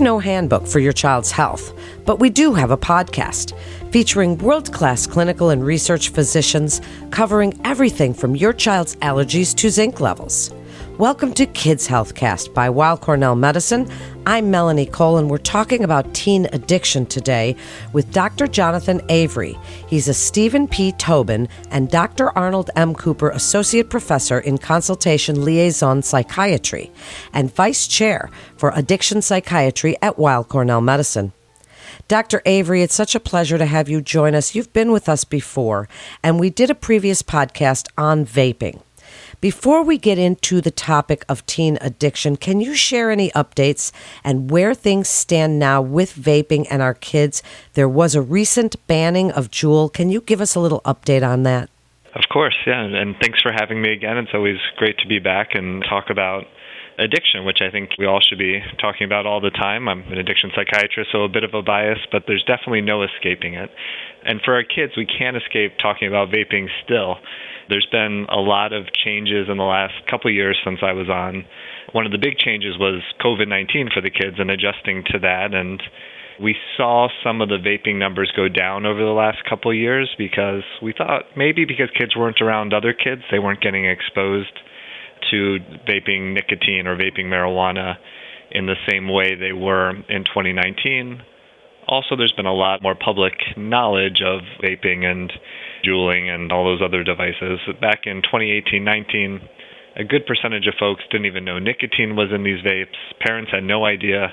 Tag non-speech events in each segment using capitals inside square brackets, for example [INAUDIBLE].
No handbook for your child's health, but we do have a podcast featuring world class clinical and research physicians covering everything from your child's allergies to zinc levels. Welcome to Kids Healthcast by Weill Cornell Medicine. I'm Melanie Cole, and we're talking about teen addiction today with Dr. Jonathan Avery. He's a Stephen P. Tobin and Dr. Arnold M. Cooper Associate Professor in Consultation Liaison Psychiatry and Vice Chair for Addiction Psychiatry at Weill Cornell Medicine. Dr. Avery, it's such a pleasure to have you join us. You've been with us before, and we did a previous podcast on vaping. Before we get into the topic of teen addiction, can you share any updates and where things stand now with vaping and our kids? There was a recent banning of Juul. Can you give us a little update on that? Of course, yeah. And thanks for having me again. It's always great to be back and talk about addiction, which I think we all should be talking about all the time. I'm an addiction psychiatrist, so a bit of a bias, but there's definitely no escaping it. And for our kids, we can't escape talking about vaping still. There's been a lot of changes in the last couple years since I was on. One of the big changes was COVID 19 for the kids and adjusting to that. And we saw some of the vaping numbers go down over the last couple years because we thought maybe because kids weren't around other kids, they weren't getting exposed to vaping nicotine or vaping marijuana in the same way they were in 2019. Also, there's been a lot more public knowledge of vaping and juuling and all those other devices. Back in 2018 19, a good percentage of folks didn't even know nicotine was in these vapes. Parents had no idea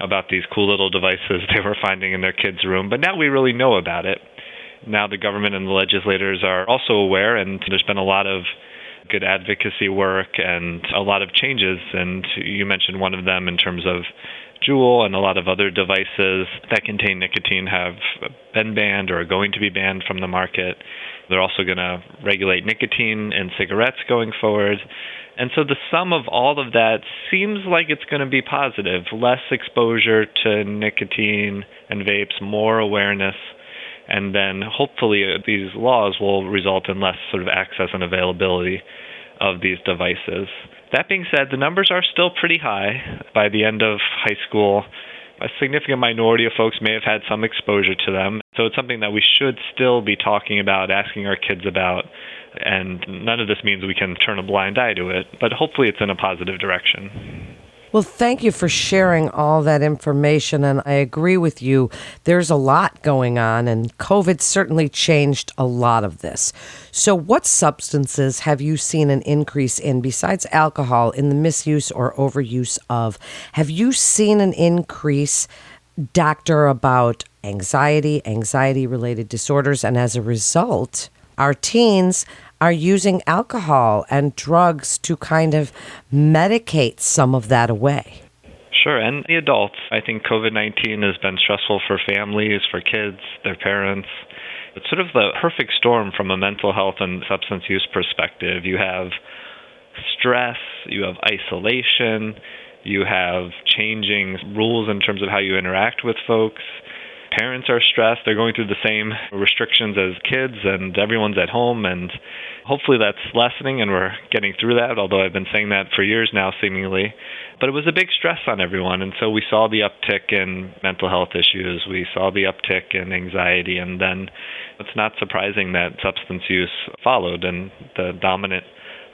about these cool little devices [LAUGHS] they were finding in their kids' room, but now we really know about it. Now the government and the legislators are also aware, and there's been a lot of good advocacy work and a lot of changes. And you mentioned one of them in terms of Juul and a lot of other devices that contain nicotine have been banned or are going to be banned from the market. They're also going to regulate nicotine in cigarettes going forward. And so the sum of all of that seems like it's going to be positive less exposure to nicotine and vapes, more awareness and then hopefully uh, these laws will result in less sort of access and availability of these devices. That being said, the numbers are still pretty high. By the end of high school, a significant minority of folks may have had some exposure to them. So it's something that we should still be talking about, asking our kids about, and none of this means we can turn a blind eye to it, but hopefully it's in a positive direction. Well, thank you for sharing all that information. And I agree with you. There's a lot going on, and COVID certainly changed a lot of this. So, what substances have you seen an increase in besides alcohol in the misuse or overuse of? Have you seen an increase, doctor, about anxiety, anxiety related disorders? And as a result, our teens are using alcohol and drugs to kind of medicate some of that away. Sure, and the adults. I think COVID 19 has been stressful for families, for kids, their parents. It's sort of the perfect storm from a mental health and substance use perspective. You have stress, you have isolation, you have changing rules in terms of how you interact with folks parents are stressed. They're going through the same restrictions as kids, and everyone's at home. And hopefully that's lessening, and we're getting through that. Although I've been saying that for years now, seemingly. But it was a big stress on everyone, and so we saw the uptick in mental health issues. We saw the uptick in anxiety, and then it's not surprising that substance use followed. And the dominant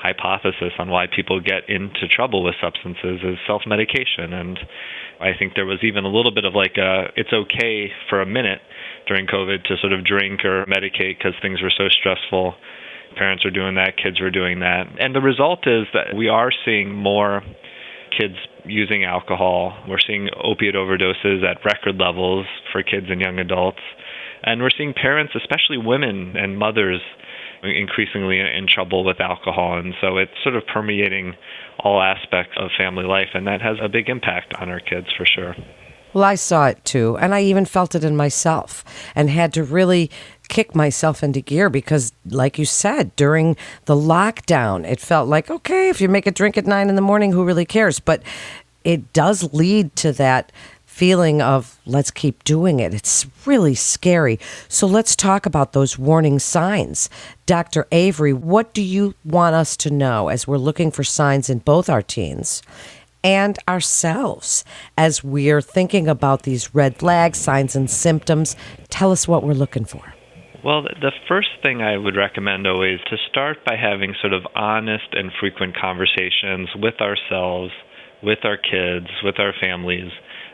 hypothesis on why people get into trouble with substances is self medication. And I think there was even a little bit of like a, it's okay for a minute during COVID to sort of drink or medicate because things were so stressful. Parents are doing that, kids were doing that. And the result is that we are seeing more kids using alcohol. We're seeing opiate overdoses at record levels for kids and young adults. And we're seeing parents, especially women and mothers, increasingly in trouble with alcohol. And so it's sort of permeating all aspects of family life, and that has a big impact on our kids for sure. Well, I saw it too, and I even felt it in myself and had to really kick myself into gear because, like you said, during the lockdown, it felt like, okay, if you make a drink at nine in the morning, who really cares? But it does lead to that feeling of let's keep doing it. It's really scary. So let's talk about those warning signs. Dr. Avery, what do you want us to know as we're looking for signs in both our teens and ourselves as we're thinking about these red flags, signs, and symptoms. Tell us what we're looking for. Well, the first thing I would recommend always to start by having sort of honest and frequent conversations with ourselves, with our kids, with our families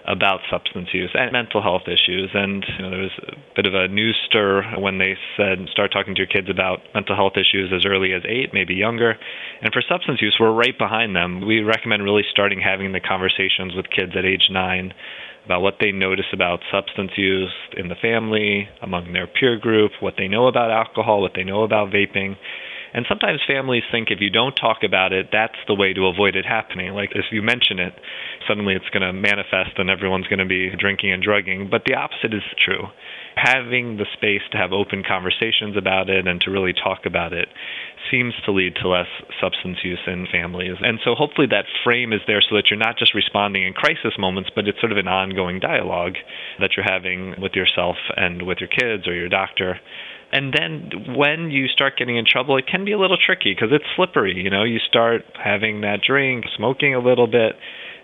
about substance use and mental health issues. And you know, there was a bit of a news stir when they said start talking to your kids about mental health issues as early as eight, maybe younger. And for substance use, we're right behind them. We recommend really starting having the conversations with kids at age nine about what they notice about substance use in the family, among their peer group, what they know about alcohol, what they know about vaping. And sometimes families think if you don't talk about it, that's the way to avoid it happening. Like if you mention it, suddenly it's going to manifest and everyone's going to be drinking and drugging. But the opposite is true. Having the space to have open conversations about it and to really talk about it seems to lead to less substance use in families. And so hopefully that frame is there so that you're not just responding in crisis moments, but it's sort of an ongoing dialogue that you're having with yourself and with your kids or your doctor and then when you start getting in trouble, it can be a little tricky because it's slippery. You know, you start having that drink, smoking a little bit.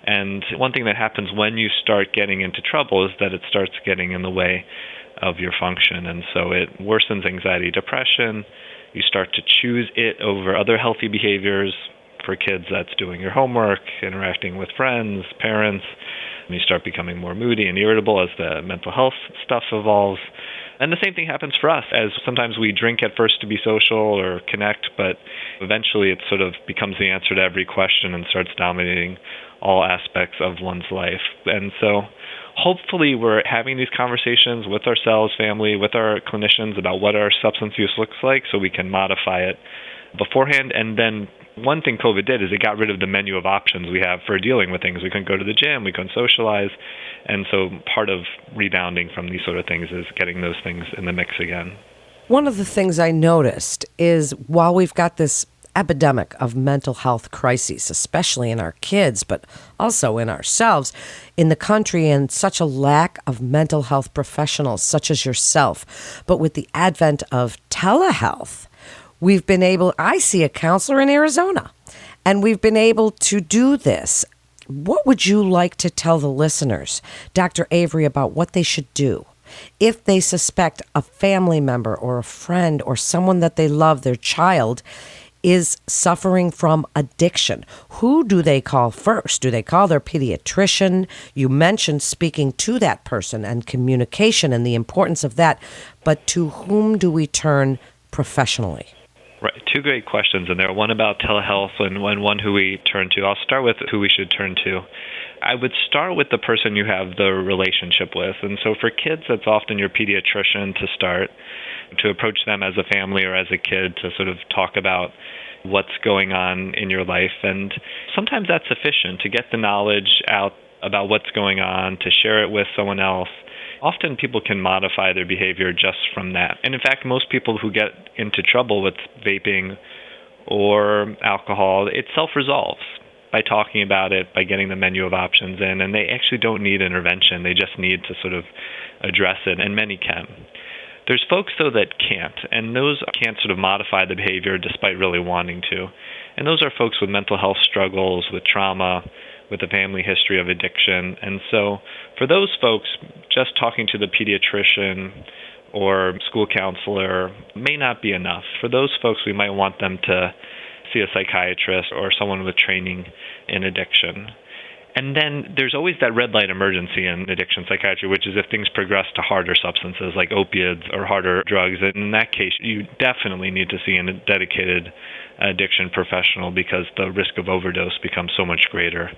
And one thing that happens when you start getting into trouble is that it starts getting in the way of your function. And so it worsens anxiety, depression. You start to choose it over other healthy behaviors. For kids, that's doing your homework, interacting with friends, parents. And you start becoming more moody and irritable as the mental health stuff evolves. And the same thing happens for us, as sometimes we drink at first to be social or connect, but eventually it sort of becomes the answer to every question and starts dominating all aspects of one's life. And so hopefully we're having these conversations with ourselves, family, with our clinicians about what our substance use looks like so we can modify it beforehand and then one thing COVID did is it got rid of the menu of options we have for dealing with things. We couldn't go to the gym, we couldn't socialize. And so part of rebounding from these sort of things is getting those things in the mix again. One of the things I noticed is while we've got this epidemic of mental health crises, especially in our kids, but also in ourselves, in the country, and such a lack of mental health professionals such as yourself. But with the advent of telehealth, We've been able, I see a counselor in Arizona, and we've been able to do this. What would you like to tell the listeners, Dr. Avery, about what they should do? If they suspect a family member or a friend or someone that they love, their child, is suffering from addiction. Who do they call first? Do they call their pediatrician? You mentioned speaking to that person and communication and the importance of that, but to whom do we turn professionally? Right. Two great questions in there. One about telehealth and one, one who we turn to. I'll start with who we should turn to. I would start with the person you have the relationship with. And so for kids, that's often your pediatrician to start, to approach them as a family or as a kid to sort of talk about what's going on in your life. And sometimes that's sufficient to get the knowledge out about what's going on, to share it with someone else often people can modify their behavior just from that. And in fact, most people who get into trouble with vaping or alcohol, it self resolves by talking about it, by getting the menu of options in, and they actually don't need intervention. They just need to sort of address it, and many can. There's folks, though, that can't, and those can't sort of modify the behavior despite really wanting to. And those are folks with mental health struggles, with trauma, with a family history of addiction. And so for those folks, just talking to the pediatrician or school counselor may not be enough. For those folks, we might want them to see a psychiatrist or someone with training in addiction. And then there's always that red light emergency in addiction psychiatry, which is if things progress to harder substances like opiates or harder drugs. And in that case, you definitely need to see a dedicated addiction professional because the risk of overdose becomes so much greater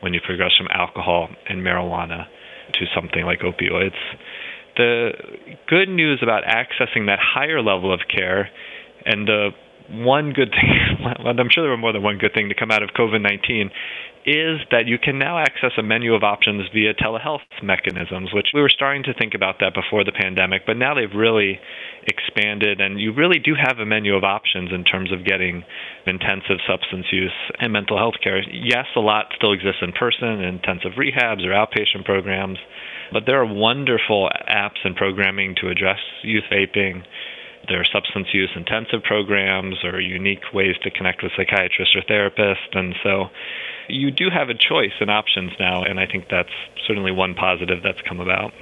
when you progress from alcohol and marijuana to something like opioids. The good news about accessing that higher level of care and the one good thing, [LAUGHS] I'm sure there were more than one good thing to come out of COVID 19, is that you can now access a menu of options via telehealth mechanisms, which we were starting to think about that before the pandemic, but now they've really expanded, and you really do have a menu of options in terms of getting intensive substance use and mental health care. Yes, a lot still exists in person, intensive rehabs or outpatient programs, but there are wonderful apps and programming to address youth vaping there are substance use intensive programs or unique ways to connect with psychiatrists or therapists. And so you do have a choice and options now, and I think that's certainly one positive that's come about.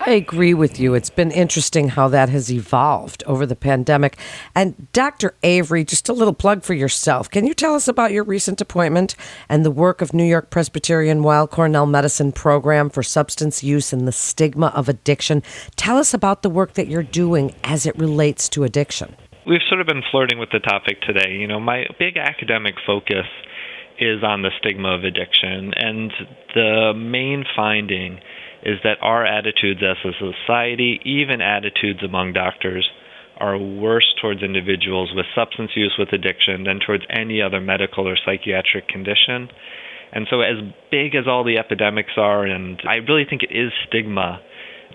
I agree with you. It's been interesting how that has evolved over the pandemic. And Dr. Avery, just a little plug for yourself. Can you tell us about your recent appointment and the work of New York Presbyterian Weill Cornell Medicine Program for Substance Use and the Stigma of Addiction? Tell us about the work that you're doing as it relates to addiction. We've sort of been flirting with the topic today. You know, my big academic focus is on the stigma of addiction, and the main finding is that our attitudes as a society, even attitudes among doctors, are worse towards individuals with substance use with addiction than towards any other medical or psychiatric condition. And so, as big as all the epidemics are, and I really think it is stigma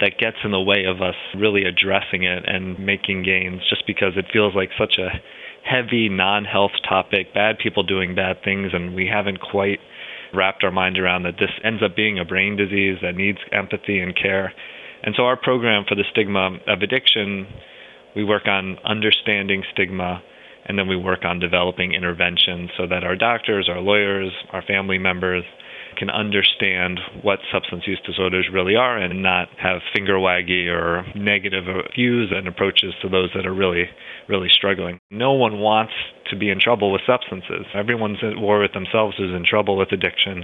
that gets in the way of us really addressing it and making gains just because it feels like such a heavy non health topic, bad people doing bad things, and we haven't quite wrapped our mind around that this ends up being a brain disease that needs empathy and care. And so, our program for the stigma of addiction, we work on understanding stigma and then we work on developing interventions so that our doctors, our lawyers, our family members can understand what substance use disorders really are and not have finger waggy or negative views and approaches to those that are really, really struggling. No one wants to be in trouble with substances. Everyone's at war with themselves who's in trouble with addiction.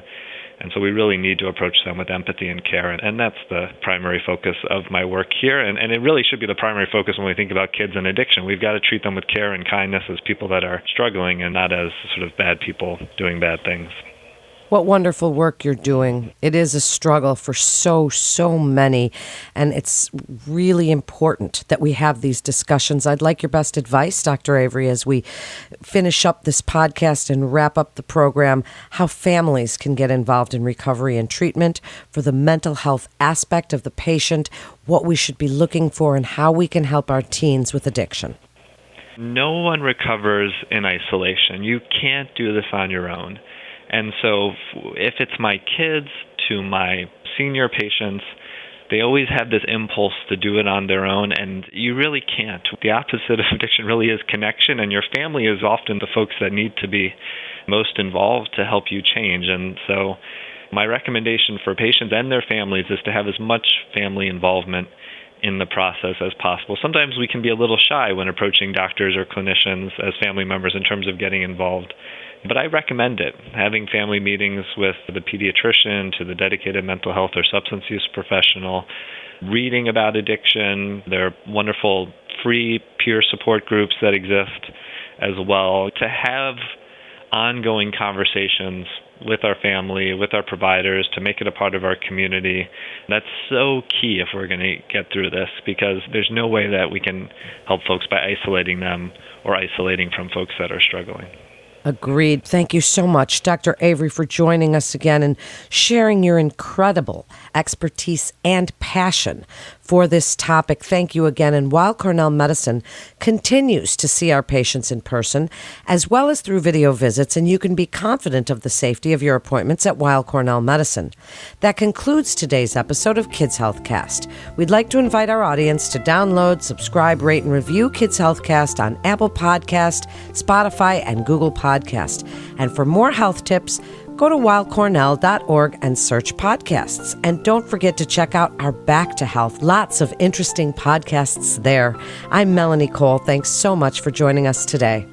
And so we really need to approach them with empathy and care. And that's the primary focus of my work here. And, and it really should be the primary focus when we think about kids and addiction. We've got to treat them with care and kindness as people that are struggling and not as sort of bad people doing bad things. What wonderful work you're doing. It is a struggle for so, so many. And it's really important that we have these discussions. I'd like your best advice, Dr. Avery, as we finish up this podcast and wrap up the program, how families can get involved in recovery and treatment for the mental health aspect of the patient, what we should be looking for, and how we can help our teens with addiction. No one recovers in isolation. You can't do this on your own. And so if it's my kids to my senior patients, they always have this impulse to do it on their own, and you really can't. The opposite [LAUGHS] of addiction really is connection, and your family is often the folks that need to be most involved to help you change. And so, my recommendation for patients and their families is to have as much family involvement in the process as possible. Sometimes we can be a little shy when approaching doctors or clinicians as family members in terms of getting involved. But I recommend it. Having family meetings with the pediatrician to the dedicated mental health or substance use professional, reading about addiction. There are wonderful free peer support groups that exist as well. To have ongoing conversations with our family, with our providers, to make it a part of our community. That's so key if we're going to get through this because there's no way that we can help folks by isolating them or isolating from folks that are struggling. Agreed. Thank you so much, Dr. Avery, for joining us again and sharing your incredible expertise and passion for this topic. Thank you again. And Weill Cornell Medicine continues to see our patients in person as well as through video visits, and you can be confident of the safety of your appointments at Weill Cornell Medicine. That concludes today's episode of Kids Healthcast. We'd like to invite our audience to download, subscribe, rate, and review Kids Healthcast on Apple Podcast, Spotify, and Google Podcast. And for more health tips, go to weillcornell.org and search podcasts. And don't forget to check out our Back to Health. Lots of interesting podcasts there. I'm Melanie Cole. Thanks so much for joining us today.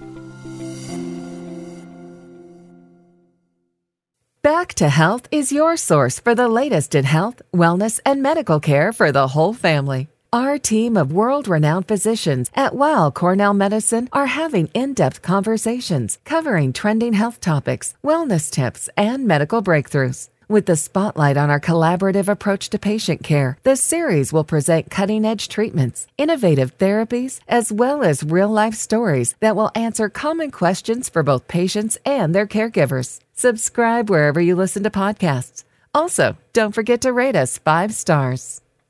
Back to Health is your source for the latest in health, wellness, and medical care for the whole family. Our team of world renowned physicians at Weill Cornell Medicine are having in depth conversations covering trending health topics, wellness tips, and medical breakthroughs. With the spotlight on our collaborative approach to patient care, the series will present cutting edge treatments, innovative therapies, as well as real life stories that will answer common questions for both patients and their caregivers. Subscribe wherever you listen to podcasts. Also, don't forget to rate us five stars.